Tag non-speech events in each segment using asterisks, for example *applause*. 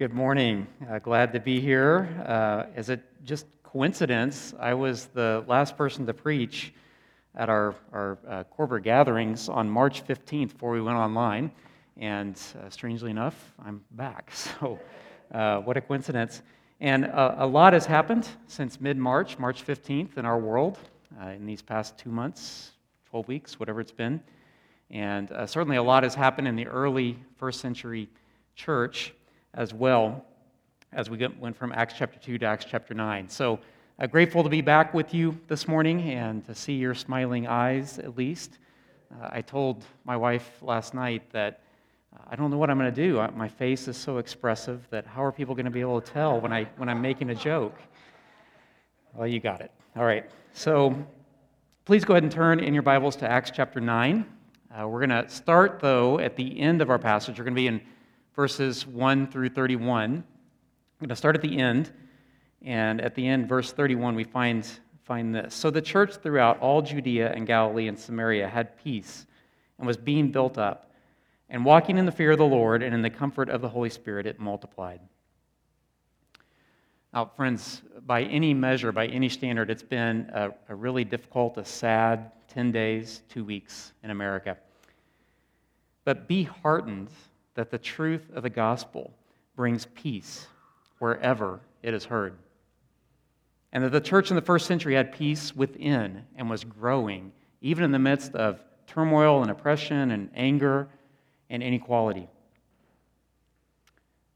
Good morning. Uh, glad to be here. Uh, is it just coincidence? I was the last person to preach at our, our uh, corporate gatherings on March 15th before we went online. And uh, strangely enough, I'm back. *laughs* So, uh, what a coincidence. And uh, a lot has happened since mid March, March 15th, in our world in these past two months, 12 weeks, whatever it's been. And certainly a lot has happened in the early first century church as well as we went from Acts chapter 2 to Acts chapter 9. So uh, grateful to be back with you this morning and to see your smiling eyes at least. Uh, I told my wife last night that uh, I don't know what I'm going to do. My face is so expressive that how are people going to be able to tell when, I, when I'm making a joke? Well, you got it. All right. So please go ahead and turn in your Bibles to Acts chapter 9. Uh, we're going to start, though, at the end of our passage. We're going to be in verses 1 through 31. I'm going to start at the end. And at the end, verse 31, we find, find this. So the church throughout all Judea and Galilee and Samaria had peace and was being built up. And walking in the fear of the Lord and in the comfort of the Holy Spirit, it multiplied. Now, friends, by any measure, by any standard, it's been a, a really difficult, a sad 10 days, two weeks in America. But be heartened that the truth of the gospel brings peace wherever it is heard. And that the church in the first century had peace within and was growing, even in the midst of turmoil and oppression and anger and inequality.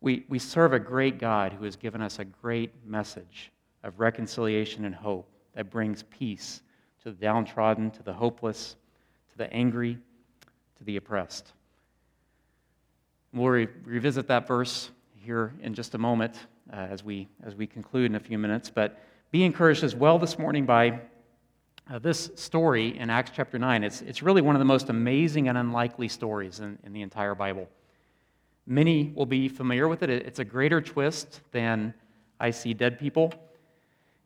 We, we serve a great God who has given us a great message of reconciliation and hope that brings peace to the downtrodden, to the hopeless, to the angry, to the oppressed. We'll re- revisit that verse here in just a moment uh, as, we, as we conclude in a few minutes. But be encouraged as well this morning by uh, this story in Acts chapter 9. It's, it's really one of the most amazing and unlikely stories in, in the entire Bible. Many will be familiar with it. It's a greater twist than I See Dead People.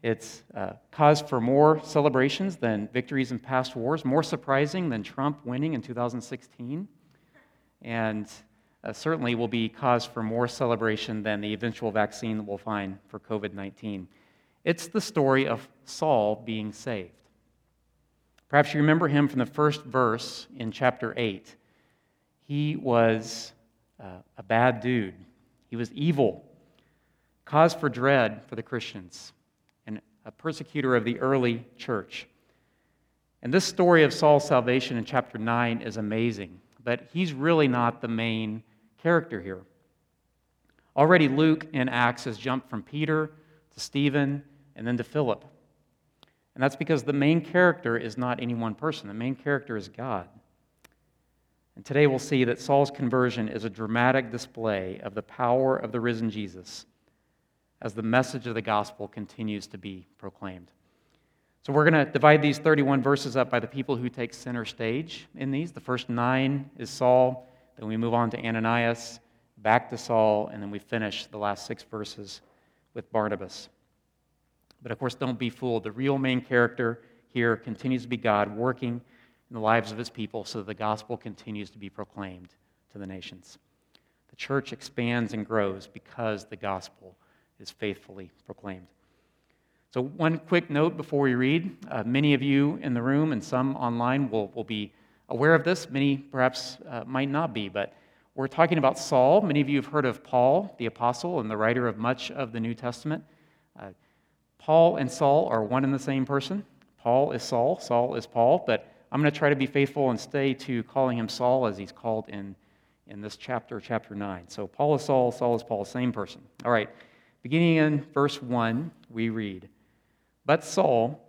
It's uh, cause for more celebrations than victories in past wars, more surprising than Trump winning in 2016. And uh, certainly will be cause for more celebration than the eventual vaccine that we'll find for COVID 19. It's the story of Saul being saved. Perhaps you remember him from the first verse in chapter 8. He was uh, a bad dude, he was evil, cause for dread for the Christians, and a persecutor of the early church. And this story of Saul's salvation in chapter 9 is amazing, but he's really not the main character here. Already, Luke in Acts has jumped from Peter to Stephen and then to Philip. And that's because the main character is not any one person, the main character is God. And today we'll see that Saul's conversion is a dramatic display of the power of the risen Jesus as the message of the gospel continues to be proclaimed. So we're going to divide these 31 verses up by the people who take center stage in these. The first nine is Saul, then we move on to Ananias, back to Saul, and then we finish the last six verses with Barnabas. But of course, don't be fooled. The real main character here continues to be God working in the lives of his people so that the gospel continues to be proclaimed to the nations. The church expands and grows because the gospel is faithfully proclaimed. So, one quick note before we read. Uh, many of you in the room and some online will, will be aware of this. Many perhaps uh, might not be, but we're talking about Saul. Many of you have heard of Paul, the apostle, and the writer of much of the New Testament. Uh, Paul and Saul are one and the same person. Paul is Saul, Saul is Paul, but I'm going to try to be faithful and stay to calling him Saul as he's called in, in this chapter, chapter 9. So Paul is Saul, Saul is Paul, same person. All right, beginning in verse 1, we read But Saul,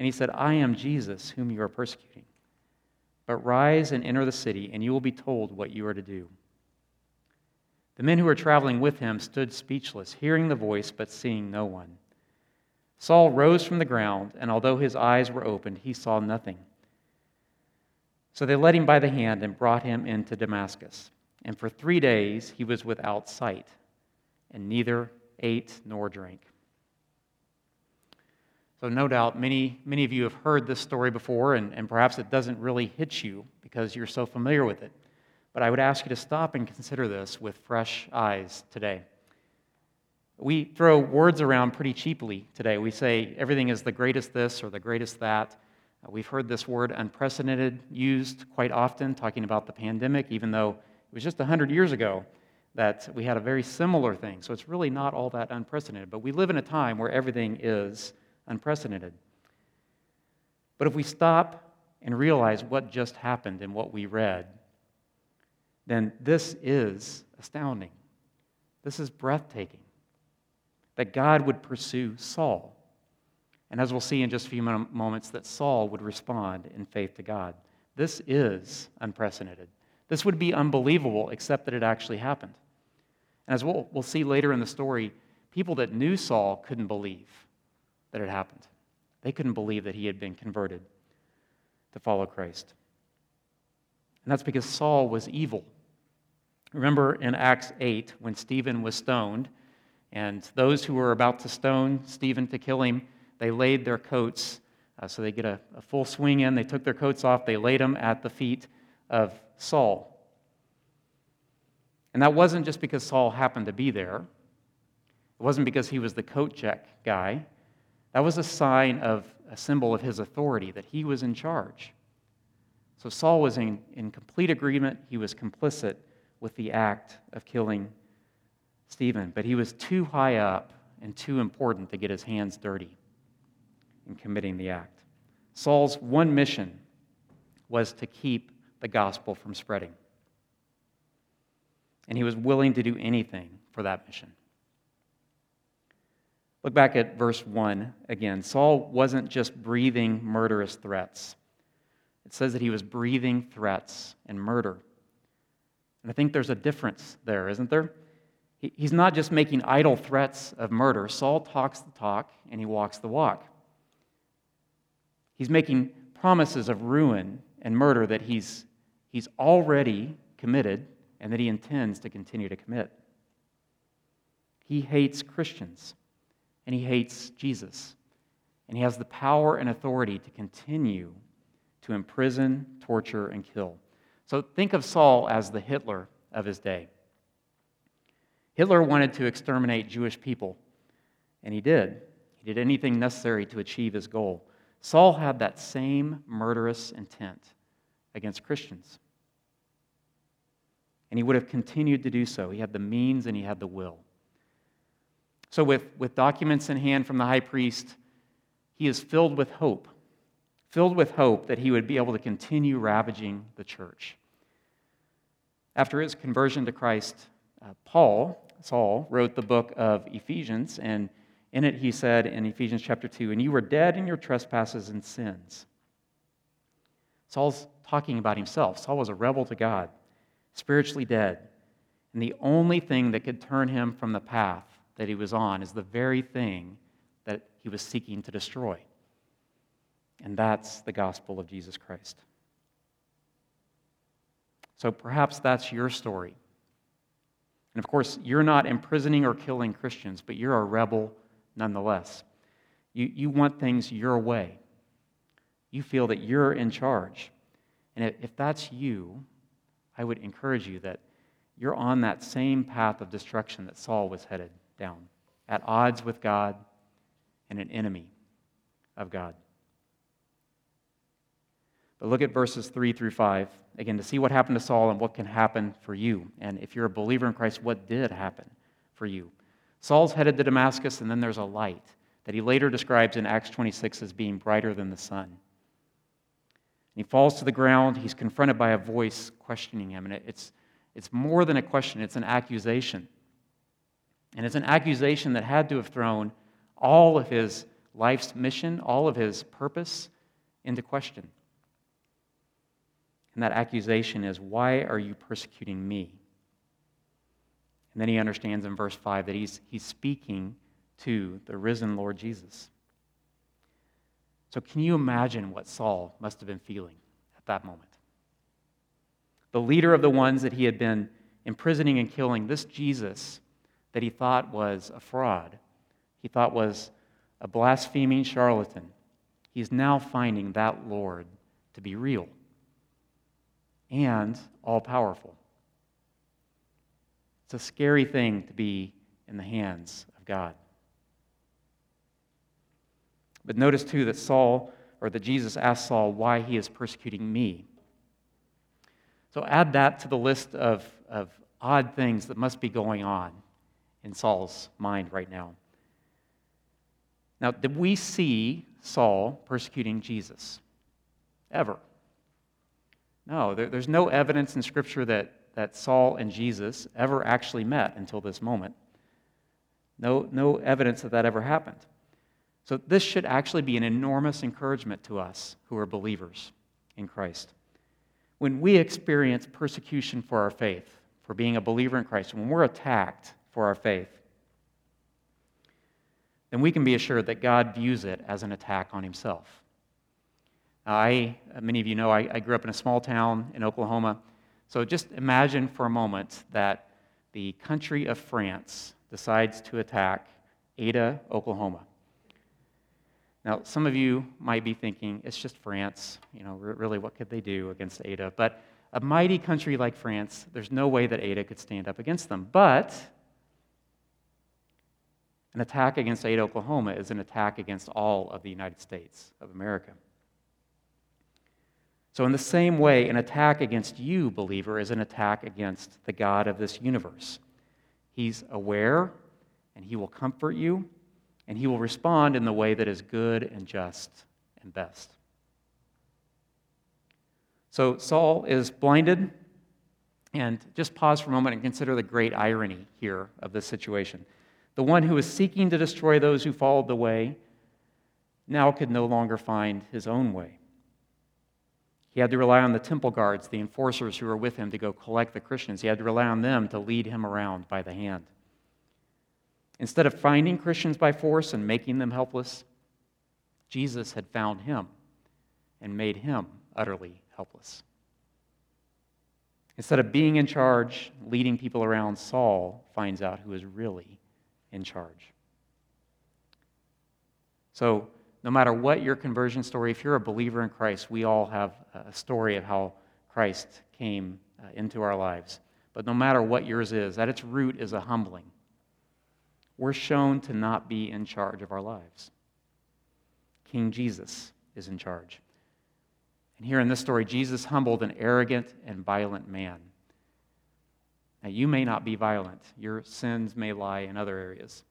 And he said, I am Jesus, whom you are persecuting. But rise and enter the city, and you will be told what you are to do. The men who were traveling with him stood speechless, hearing the voice, but seeing no one. Saul rose from the ground, and although his eyes were opened, he saw nothing. So they led him by the hand and brought him into Damascus. And for three days he was without sight, and neither ate nor drank. So, no doubt, many, many of you have heard this story before, and, and perhaps it doesn't really hit you because you're so familiar with it. But I would ask you to stop and consider this with fresh eyes today. We throw words around pretty cheaply today. We say everything is the greatest this or the greatest that. We've heard this word unprecedented used quite often, talking about the pandemic, even though it was just 100 years ago that we had a very similar thing. So it's really not all that unprecedented. But we live in a time where everything is unprecedented. But if we stop and realize what just happened and what we read, then this is astounding. This is breathtaking. That God would pursue Saul. And as we'll see in just a few moments, that Saul would respond in faith to God. This is unprecedented. This would be unbelievable, except that it actually happened. And as we'll, we'll see later in the story, people that knew Saul couldn't believe that had happened. They couldn't believe that he had been converted to follow Christ. And that's because Saul was evil. Remember in Acts 8 when Stephen was stoned, and those who were about to stone Stephen to kill him, they laid their coats, uh, so they get a, a full swing in. They took their coats off, they laid them at the feet of Saul. And that wasn't just because Saul happened to be there, it wasn't because he was the coat check guy. That was a sign of a symbol of his authority, that he was in charge. So Saul was in, in complete agreement. He was complicit with the act of killing Stephen, but he was too high up and too important to get his hands dirty in committing the act. Saul's one mission was to keep the gospel from spreading. And he was willing to do anything for that mission. Look back at verse 1 again. Saul wasn't just breathing murderous threats, it says that he was breathing threats and murder. And I think there's a difference there, isn't there? He's not just making idle threats of murder. Saul talks the talk and he walks the walk. He's making promises of ruin and murder that he's, he's already committed and that he intends to continue to commit. He hates Christians and he hates Jesus. And he has the power and authority to continue to imprison, torture, and kill. So think of Saul as the Hitler of his day. Hitler wanted to exterminate Jewish people, and he did. He did anything necessary to achieve his goal. Saul had that same murderous intent against Christians. And he would have continued to do so. He had the means and he had the will. So, with, with documents in hand from the high priest, he is filled with hope, filled with hope that he would be able to continue ravaging the church. After his conversion to Christ, uh, Paul, Saul, wrote the book of Ephesians, and in it he said in Ephesians chapter 2, And you were dead in your trespasses and sins. Saul's talking about himself. Saul was a rebel to God, spiritually dead. And the only thing that could turn him from the path that he was on is the very thing that he was seeking to destroy. And that's the gospel of Jesus Christ. So perhaps that's your story. And of course, you're not imprisoning or killing Christians, but you're a rebel nonetheless. You, you want things your way. You feel that you're in charge. And if that's you, I would encourage you that you're on that same path of destruction that Saul was headed down, at odds with God and an enemy of God. But look at verses 3 through 5, again, to see what happened to Saul and what can happen for you. And if you're a believer in Christ, what did happen for you? Saul's headed to Damascus, and then there's a light that he later describes in Acts 26 as being brighter than the sun. And he falls to the ground. He's confronted by a voice questioning him. And it's, it's more than a question, it's an accusation. And it's an accusation that had to have thrown all of his life's mission, all of his purpose into question. And that accusation is, Why are you persecuting me? And then he understands in verse 5 that he's, he's speaking to the risen Lord Jesus. So, can you imagine what Saul must have been feeling at that moment? The leader of the ones that he had been imprisoning and killing, this Jesus that he thought was a fraud, he thought was a blaspheming charlatan, he's now finding that Lord to be real and all powerful. It's a scary thing to be in the hands of God. But notice too that Saul, or that Jesus asked Saul why he is persecuting me. So add that to the list of, of odd things that must be going on in Saul's mind right now. Now, did we see Saul persecuting Jesus? Ever? No, there, there's no evidence in Scripture that, that Saul and Jesus ever actually met until this moment. No, no evidence that that ever happened. So, this should actually be an enormous encouragement to us who are believers in Christ. When we experience persecution for our faith, for being a believer in Christ, when we're attacked for our faith, then we can be assured that God views it as an attack on himself. I, many of you know, I, I grew up in a small town in Oklahoma. So just imagine for a moment that the country of France decides to attack Ada, Oklahoma. Now, some of you might be thinking, it's just France. You know, really, what could they do against Ada? But a mighty country like France, there's no way that Ada could stand up against them. But an attack against Ada, Oklahoma is an attack against all of the United States of America. So, in the same way, an attack against you, believer, is an attack against the God of this universe. He's aware, and He will comfort you, and He will respond in the way that is good and just and best. So, Saul is blinded, and just pause for a moment and consider the great irony here of this situation. The one who was seeking to destroy those who followed the way now could no longer find his own way. He had to rely on the temple guards, the enforcers who were with him to go collect the Christians. He had to rely on them to lead him around by the hand. Instead of finding Christians by force and making them helpless, Jesus had found him and made him utterly helpless. Instead of being in charge, leading people around, Saul finds out who is really in charge. So, no matter what your conversion story, if you're a believer in Christ, we all have a story of how Christ came uh, into our lives. But no matter what yours is, at its root is a humbling. We're shown to not be in charge of our lives. King Jesus is in charge. And here in this story, Jesus humbled an arrogant and violent man. Now, you may not be violent, your sins may lie in other areas.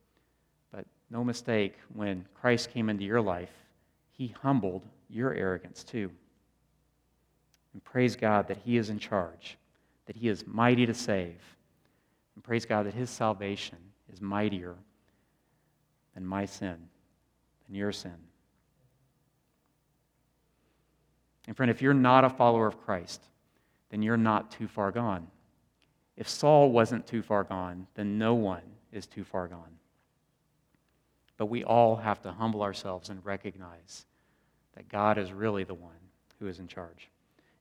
But no mistake, when Christ came into your life, he humbled your arrogance too. And praise God that he is in charge, that he is mighty to save. And praise God that his salvation is mightier than my sin, than your sin. And friend, if you're not a follower of Christ, then you're not too far gone. If Saul wasn't too far gone, then no one is too far gone. But we all have to humble ourselves and recognize that God is really the one who is in charge.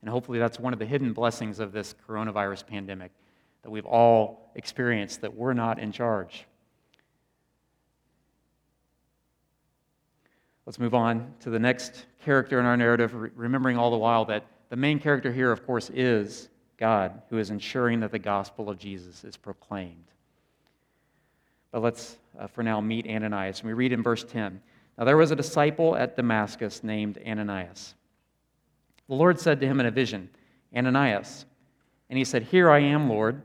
And hopefully, that's one of the hidden blessings of this coronavirus pandemic that we've all experienced that we're not in charge. Let's move on to the next character in our narrative, remembering all the while that the main character here, of course, is God, who is ensuring that the gospel of Jesus is proclaimed. But let's, uh, for now, meet Ananias. And we read in verse 10 Now there was a disciple at Damascus named Ananias. The Lord said to him in a vision, Ananias. And he said, Here I am, Lord.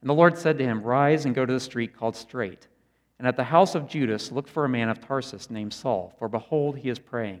And the Lord said to him, Rise and go to the street called Straight. And at the house of Judas, look for a man of Tarsus named Saul, for behold, he is praying.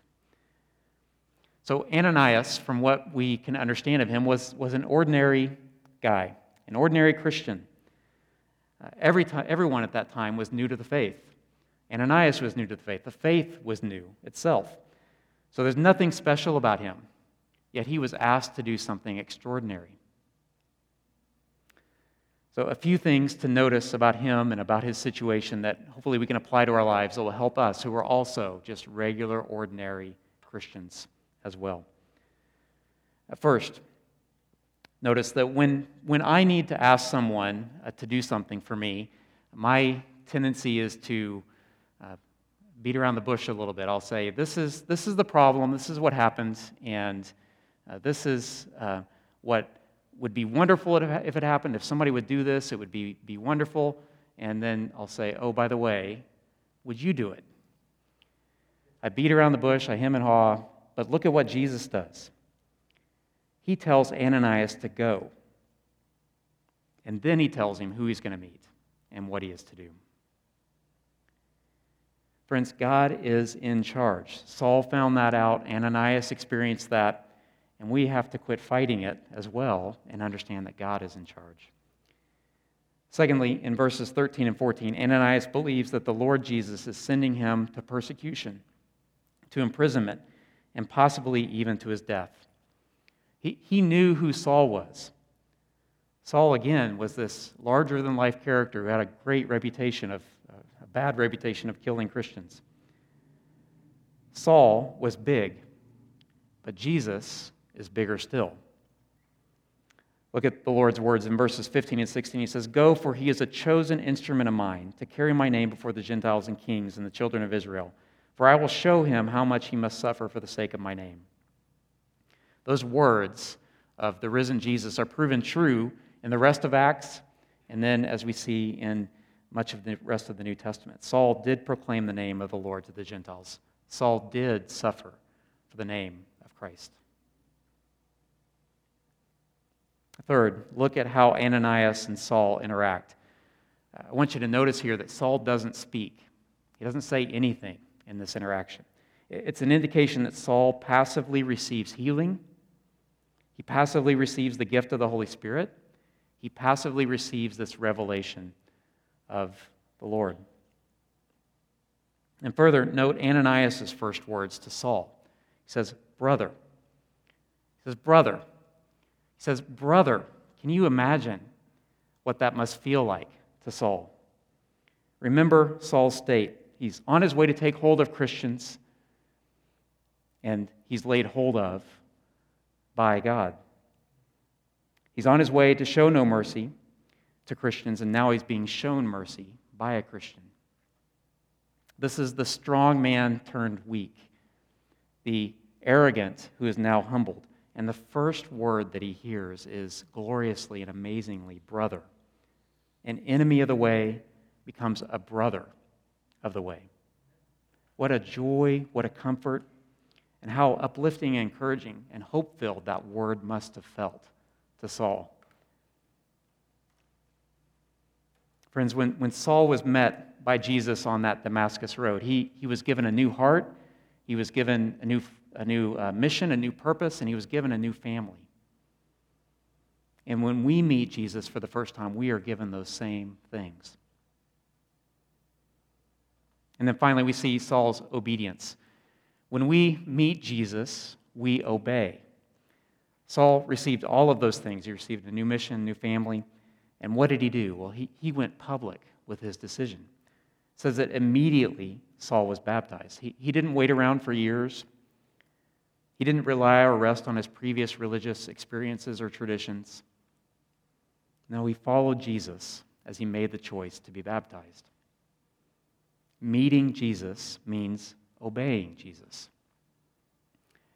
So, Ananias, from what we can understand of him, was, was an ordinary guy, an ordinary Christian. Uh, every time, everyone at that time was new to the faith. Ananias was new to the faith. The faith was new itself. So, there's nothing special about him, yet he was asked to do something extraordinary. So, a few things to notice about him and about his situation that hopefully we can apply to our lives that will help us who are also just regular, ordinary Christians as well. First, notice that when, when I need to ask someone uh, to do something for me, my tendency is to uh, beat around the bush a little bit. I'll say, This is, this is the problem, this is what happened, and uh, this is uh, what would be wonderful if it happened. If somebody would do this, it would be, be wonderful. And then I'll say, oh, by the way, would you do it? I beat around the bush, I hem and haw, but look at what Jesus does. He tells Ananias to go. And then he tells him who he's going to meet and what he is to do. Friends, God is in charge. Saul found that out. Ananias experienced that. And we have to quit fighting it as well and understand that God is in charge. Secondly, in verses 13 and 14, Ananias believes that the Lord Jesus is sending him to persecution, to imprisonment, and possibly even to his death. He, he knew who Saul was. Saul, again, was this larger than life character who had a great reputation of, a bad reputation of killing Christians. Saul was big, but Jesus is bigger still. Look at the Lord's words in verses 15 and 16. He says, Go, for he is a chosen instrument of mine to carry my name before the Gentiles and kings and the children of Israel. For I will show him how much he must suffer for the sake of my name. Those words of the risen Jesus are proven true in the rest of Acts, and then as we see in much of the rest of the New Testament. Saul did proclaim the name of the Lord to the Gentiles, Saul did suffer for the name of Christ. Third, look at how Ananias and Saul interact. I want you to notice here that Saul doesn't speak, he doesn't say anything in this interaction. It's an indication that Saul passively receives healing, he passively receives the gift of the Holy Spirit, he passively receives this revelation of the Lord. And further, note Ananias' first words to Saul. He says, Brother. He says, Brother He says, Brother, can you imagine what that must feel like to Saul? Remember Saul's state. He's on his way to take hold of Christians, and he's laid hold of by God. He's on his way to show no mercy to Christians, and now he's being shown mercy by a Christian. This is the strong man turned weak, the arrogant who is now humbled. And the first word that he hears is gloriously and amazingly, brother. An enemy of the way becomes a brother of the way. What a joy, what a comfort, and how uplifting and encouraging and hope filled that word must have felt to Saul. Friends, when, when Saul was met by Jesus on that Damascus road, he, he was given a new heart, he was given a new a new uh, mission, a new purpose, and he was given a new family. And when we meet Jesus for the first time, we are given those same things. And then finally, we see Saul's obedience. When we meet Jesus, we obey. Saul received all of those things. He received a new mission, new family. And what did he do? Well, he, he went public with his decision. It says that immediately Saul was baptized. He, he didn't wait around for years. He didn't rely or rest on his previous religious experiences or traditions. No, he followed Jesus as he made the choice to be baptized. Meeting Jesus means obeying Jesus.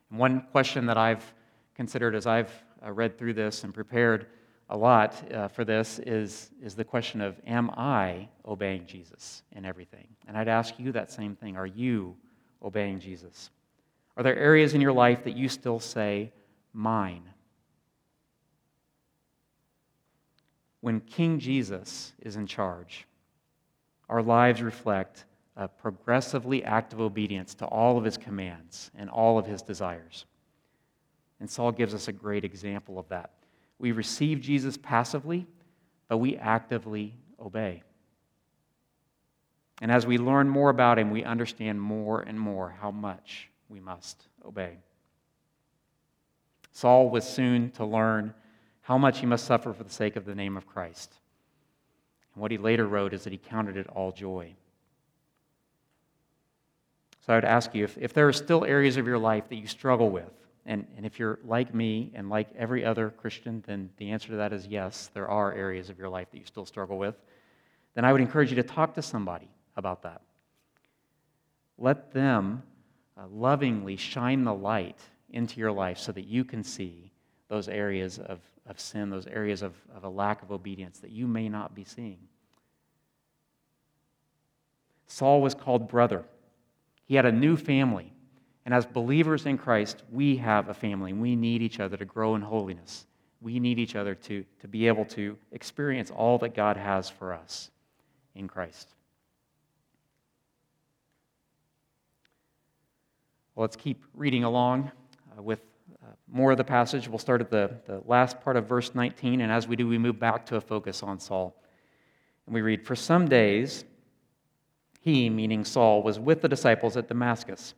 And one question that I've considered as I've uh, read through this and prepared a lot uh, for this is, is the question of Am I obeying Jesus in everything? And I'd ask you that same thing. Are you obeying Jesus? Are there areas in your life that you still say, Mine? When King Jesus is in charge, our lives reflect a progressively active obedience to all of his commands and all of his desires. And Saul gives us a great example of that. We receive Jesus passively, but we actively obey. And as we learn more about him, we understand more and more how much we must obey. Saul was soon to learn how much he must suffer for the sake of the name of Christ. And what he later wrote is that he counted it all joy. So I would ask you if, if there are still areas of your life that you struggle with, and, and if you're like me and like every other Christian, then the answer to that is yes, there are areas of your life that you still struggle with. Then I would encourage you to talk to somebody about that. Let them uh, lovingly shine the light into your life so that you can see those areas of, of sin, those areas of, of a lack of obedience that you may not be seeing. Saul was called brother. He had a new family. And as believers in Christ, we have a family. We need each other to grow in holiness. We need each other to, to be able to experience all that God has for us in Christ. Well, let's keep reading along uh, with uh, more of the passage. We'll start at the, the last part of verse 19, and as we do, we move back to a focus on Saul. And we read For some days, he, meaning Saul, was with the disciples at Damascus.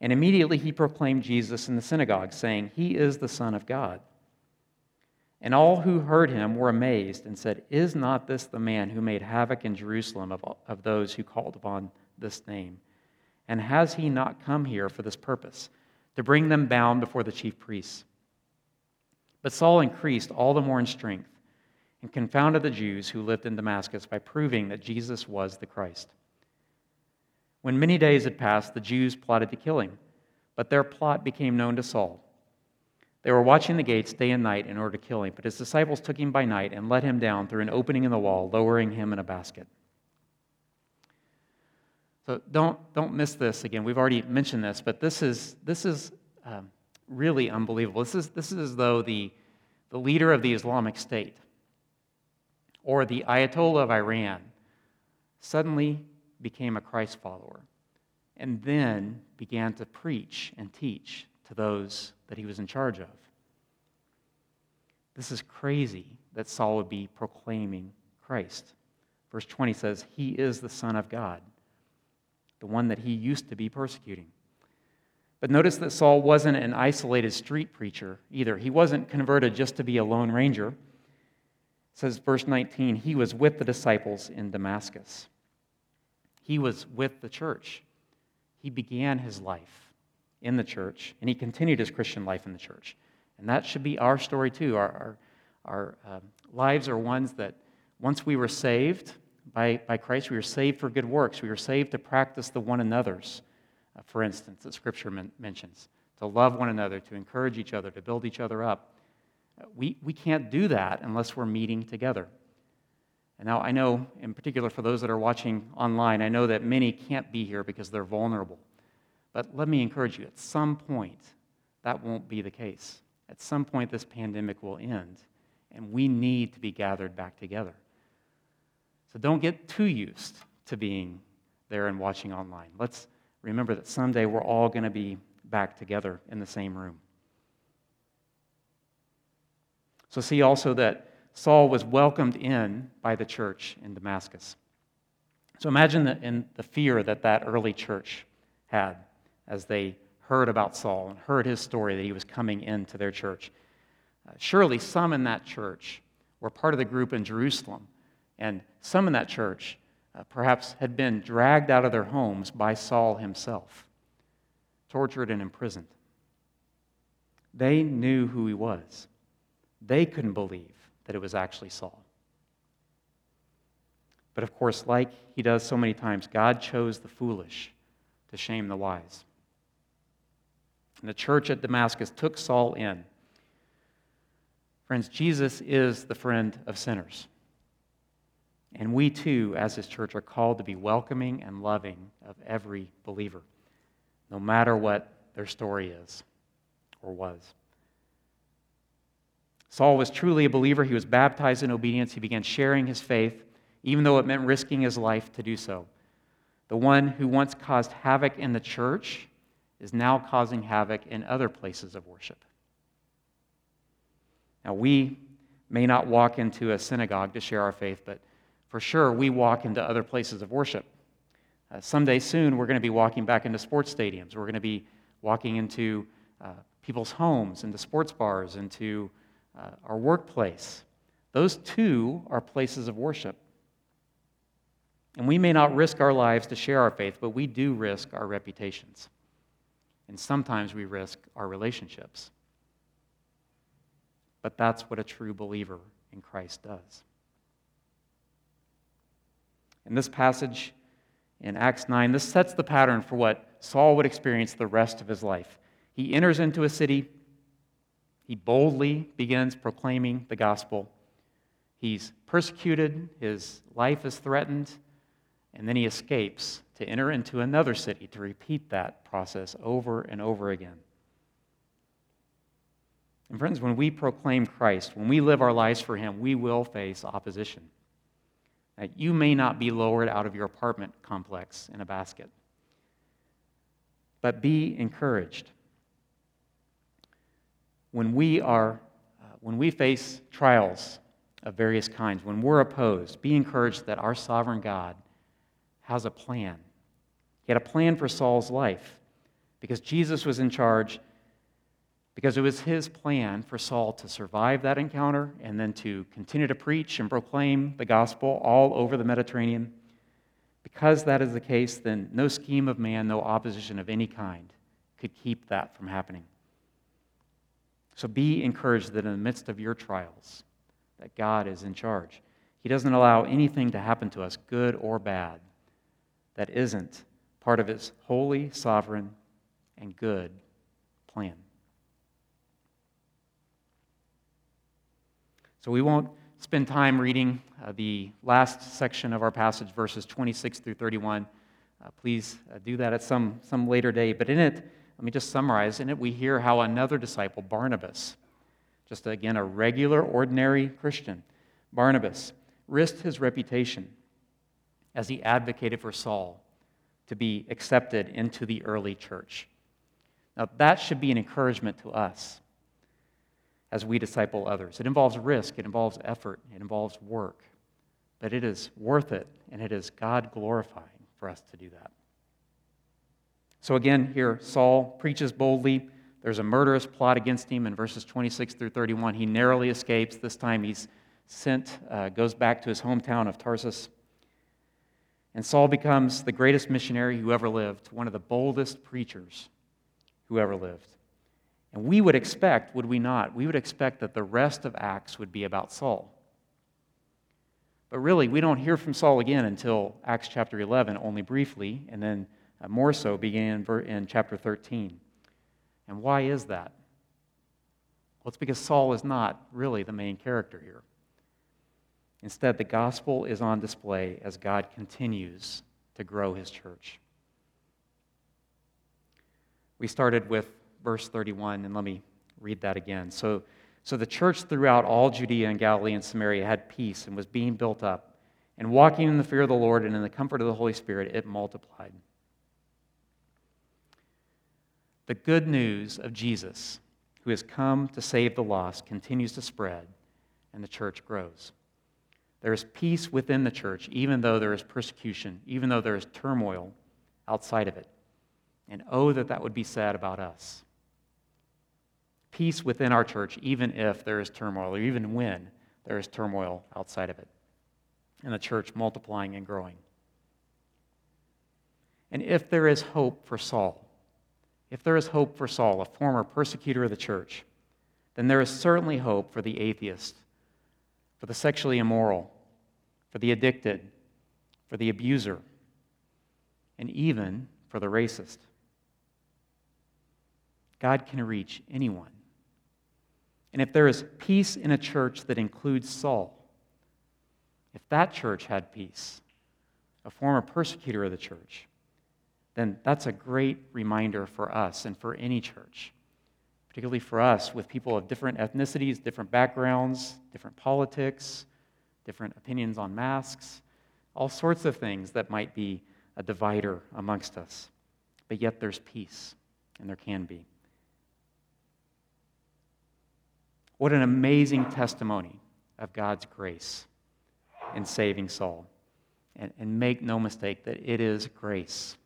And immediately he proclaimed Jesus in the synagogue, saying, He is the Son of God. And all who heard him were amazed and said, Is not this the man who made havoc in Jerusalem of, of those who called upon this name? And has he not come here for this purpose, to bring them bound before the chief priests? But Saul increased all the more in strength and confounded the Jews who lived in Damascus by proving that Jesus was the Christ. When many days had passed, the Jews plotted to kill him, but their plot became known to Saul. They were watching the gates day and night in order to kill him, but his disciples took him by night and let him down through an opening in the wall, lowering him in a basket. So don't, don't miss this again. We've already mentioned this, but this is, this is um, really unbelievable. This is, this is as though the, the leader of the Islamic State or the Ayatollah of Iran suddenly became a Christ follower and then began to preach and teach to those that he was in charge of. This is crazy that Saul would be proclaiming Christ. Verse 20 says, He is the Son of God, the one that he used to be persecuting. But notice that Saul wasn't an isolated street preacher either. He wasn't converted just to be a lone ranger. It says, verse 19, he was with the disciples in Damascus. He was with the church. He began his life in the church, and he continued his Christian life in the church. And that should be our story too. Our, our, our uh, lives are ones that once we were saved by, by Christ, we were saved for good works. We were saved to practice the one another's, uh, for instance, that Scripture men- mentions, to love one another, to encourage each other, to build each other up. Uh, we, we can't do that unless we're meeting together. And now I know, in particular for those that are watching online, I know that many can't be here because they're vulnerable. But let me encourage you at some point, that won't be the case. At some point, this pandemic will end, and we need to be gathered back together. So don't get too used to being there and watching online. Let's remember that someday we're all going to be back together in the same room. So, see also that Saul was welcomed in by the church in Damascus. So imagine the, the fear that that early church had as they heard about Saul and heard his story that he was coming into their church. Uh, surely some in that church were part of the group in Jerusalem, and some in that church uh, perhaps had been dragged out of their homes by Saul himself, tortured and imprisoned. They knew who he was. They couldn't believe that it was actually Saul. But of course, like he does so many times, God chose the foolish to shame the wise. And the church at Damascus took Saul in. Friends, Jesus is the friend of sinners. And we too, as his church, are called to be welcoming and loving of every believer, no matter what their story is or was. Saul was truly a believer. He was baptized in obedience. He began sharing his faith, even though it meant risking his life to do so. The one who once caused havoc in the church is now causing havoc in other places of worship. Now, we may not walk into a synagogue to share our faith, but for sure we walk into other places of worship. Uh, someday soon, we're going to be walking back into sports stadiums. We're going to be walking into uh, people's homes, into sports bars, into uh, our workplace. Those two are places of worship. And we may not risk our lives to share our faith, but we do risk our reputations. And sometimes we risk our relationships. But that's what a true believer in Christ does. In this passage in Acts 9, this sets the pattern for what Saul would experience the rest of his life. He enters into a city, he boldly begins proclaiming the gospel. He's persecuted, his life is threatened, and then he escapes to enter into another city to repeat that process over and over again. And, friends, when we proclaim Christ, when we live our lives for Him, we will face opposition. You may not be lowered out of your apartment complex in a basket, but be encouraged. When we, are, uh, when we face trials of various kinds, when we're opposed, be encouraged that our sovereign God has a plan. He had a plan for Saul's life because Jesus was in charge because it was his plan for Saul to survive that encounter and then to continue to preach and proclaim the gospel all over the Mediterranean. Because that is the case, then no scheme of man, no opposition of any kind could keep that from happening. So be encouraged that in the midst of your trials, that God is in charge. He doesn't allow anything to happen to us, good or bad, that isn't part of his holy, sovereign, and good plan. So we won't spend time reading uh, the last section of our passage, verses 26 through 31. Uh, please uh, do that at some, some later day. But in it, let me just summarize. In it, we hear how another disciple, Barnabas, just again a regular, ordinary Christian, Barnabas, risked his reputation as he advocated for Saul to be accepted into the early church. Now, that should be an encouragement to us as we disciple others. It involves risk, it involves effort, it involves work. But it is worth it, and it is God glorifying for us to do that. So again, here, Saul preaches boldly. There's a murderous plot against him in verses 26 through 31. He narrowly escapes. This time he's sent, uh, goes back to his hometown of Tarsus. And Saul becomes the greatest missionary who ever lived, one of the boldest preachers who ever lived. And we would expect, would we not? We would expect that the rest of Acts would be about Saul. But really, we don't hear from Saul again until Acts chapter 11, only briefly, and then Uh, more so began in chapter 13. And why is that? Well, it's because Saul is not really the main character here. Instead, the gospel is on display as God continues to grow his church. We started with verse 31, and let me read that again. So, so the church throughout all Judea and Galilee and Samaria had peace and was being built up. And walking in the fear of the Lord and in the comfort of the Holy Spirit, it multiplied. The good news of Jesus, who has come to save the lost, continues to spread, and the church grows. There is peace within the church, even though there is persecution, even though there is turmoil outside of it. And oh, that that would be said about us peace within our church, even if there is turmoil, or even when there is turmoil outside of it, and the church multiplying and growing. And if there is hope for Saul, if there is hope for Saul, a former persecutor of the church, then there is certainly hope for the atheist, for the sexually immoral, for the addicted, for the abuser, and even for the racist. God can reach anyone. And if there is peace in a church that includes Saul, if that church had peace, a former persecutor of the church, then that's a great reminder for us and for any church, particularly for us with people of different ethnicities, different backgrounds, different politics, different opinions on masks, all sorts of things that might be a divider amongst us. But yet there's peace, and there can be. What an amazing testimony of God's grace in saving Saul. And, and make no mistake that it is grace.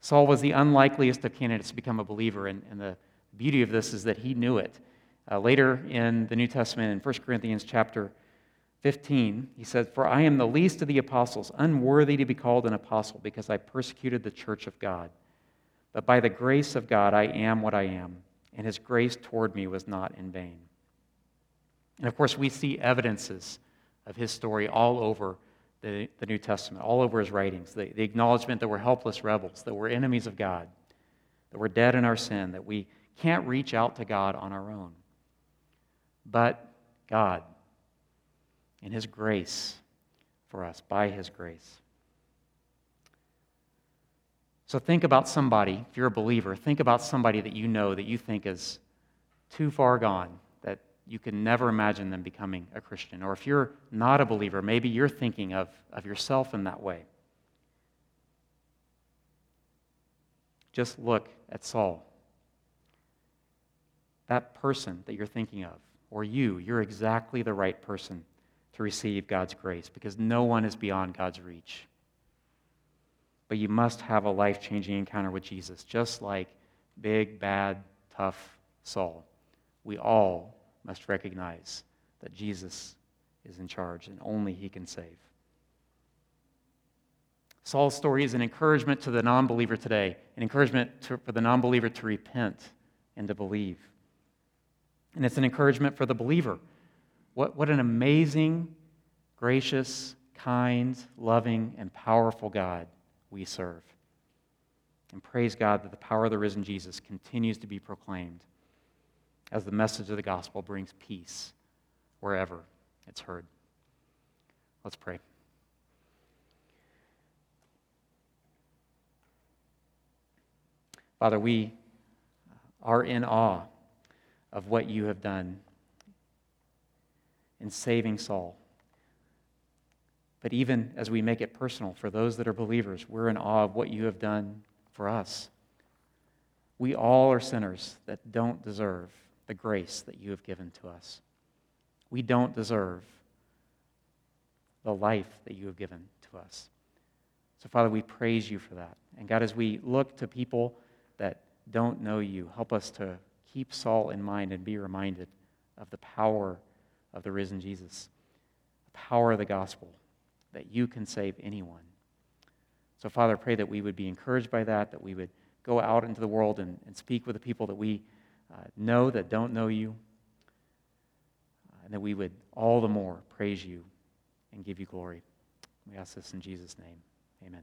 Saul was the unlikeliest of candidates to become a believer, and, and the beauty of this is that he knew it. Uh, later in the New Testament, in 1 Corinthians chapter 15, he said, For I am the least of the apostles, unworthy to be called an apostle, because I persecuted the church of God. But by the grace of God, I am what I am, and his grace toward me was not in vain. And of course, we see evidences of his story all over the, the New Testament, all over his writings. The, the acknowledgement that we're helpless rebels, that we're enemies of God, that we're dead in our sin, that we can't reach out to God on our own. But God, in his grace for us, by his grace. So think about somebody, if you're a believer, think about somebody that you know that you think is too far gone, you can never imagine them becoming a Christian. Or if you're not a believer, maybe you're thinking of, of yourself in that way. Just look at Saul. That person that you're thinking of, or you, you're exactly the right person to receive God's grace because no one is beyond God's reach. But you must have a life changing encounter with Jesus, just like big, bad, tough Saul. We all must recognize that Jesus is in charge and only he can save. Saul's story is an encouragement to the non believer today, an encouragement to, for the non believer to repent and to believe. And it's an encouragement for the believer. What, what an amazing, gracious, kind, loving, and powerful God we serve. And praise God that the power of the risen Jesus continues to be proclaimed as the message of the gospel brings peace wherever it's heard. Let's pray. Father, we are in awe of what you have done in saving Saul. But even as we make it personal for those that are believers, we're in awe of what you have done for us. We all are sinners that don't deserve the grace that you have given to us. We don't deserve the life that you have given to us. So, Father, we praise you for that. And God, as we look to people that don't know you, help us to keep Saul in mind and be reminded of the power of the risen Jesus, the power of the gospel, that you can save anyone. So, Father, pray that we would be encouraged by that, that we would go out into the world and, and speak with the people that we uh, know that don't know you, uh, and that we would all the more praise you and give you glory. We ask this in Jesus' name. Amen.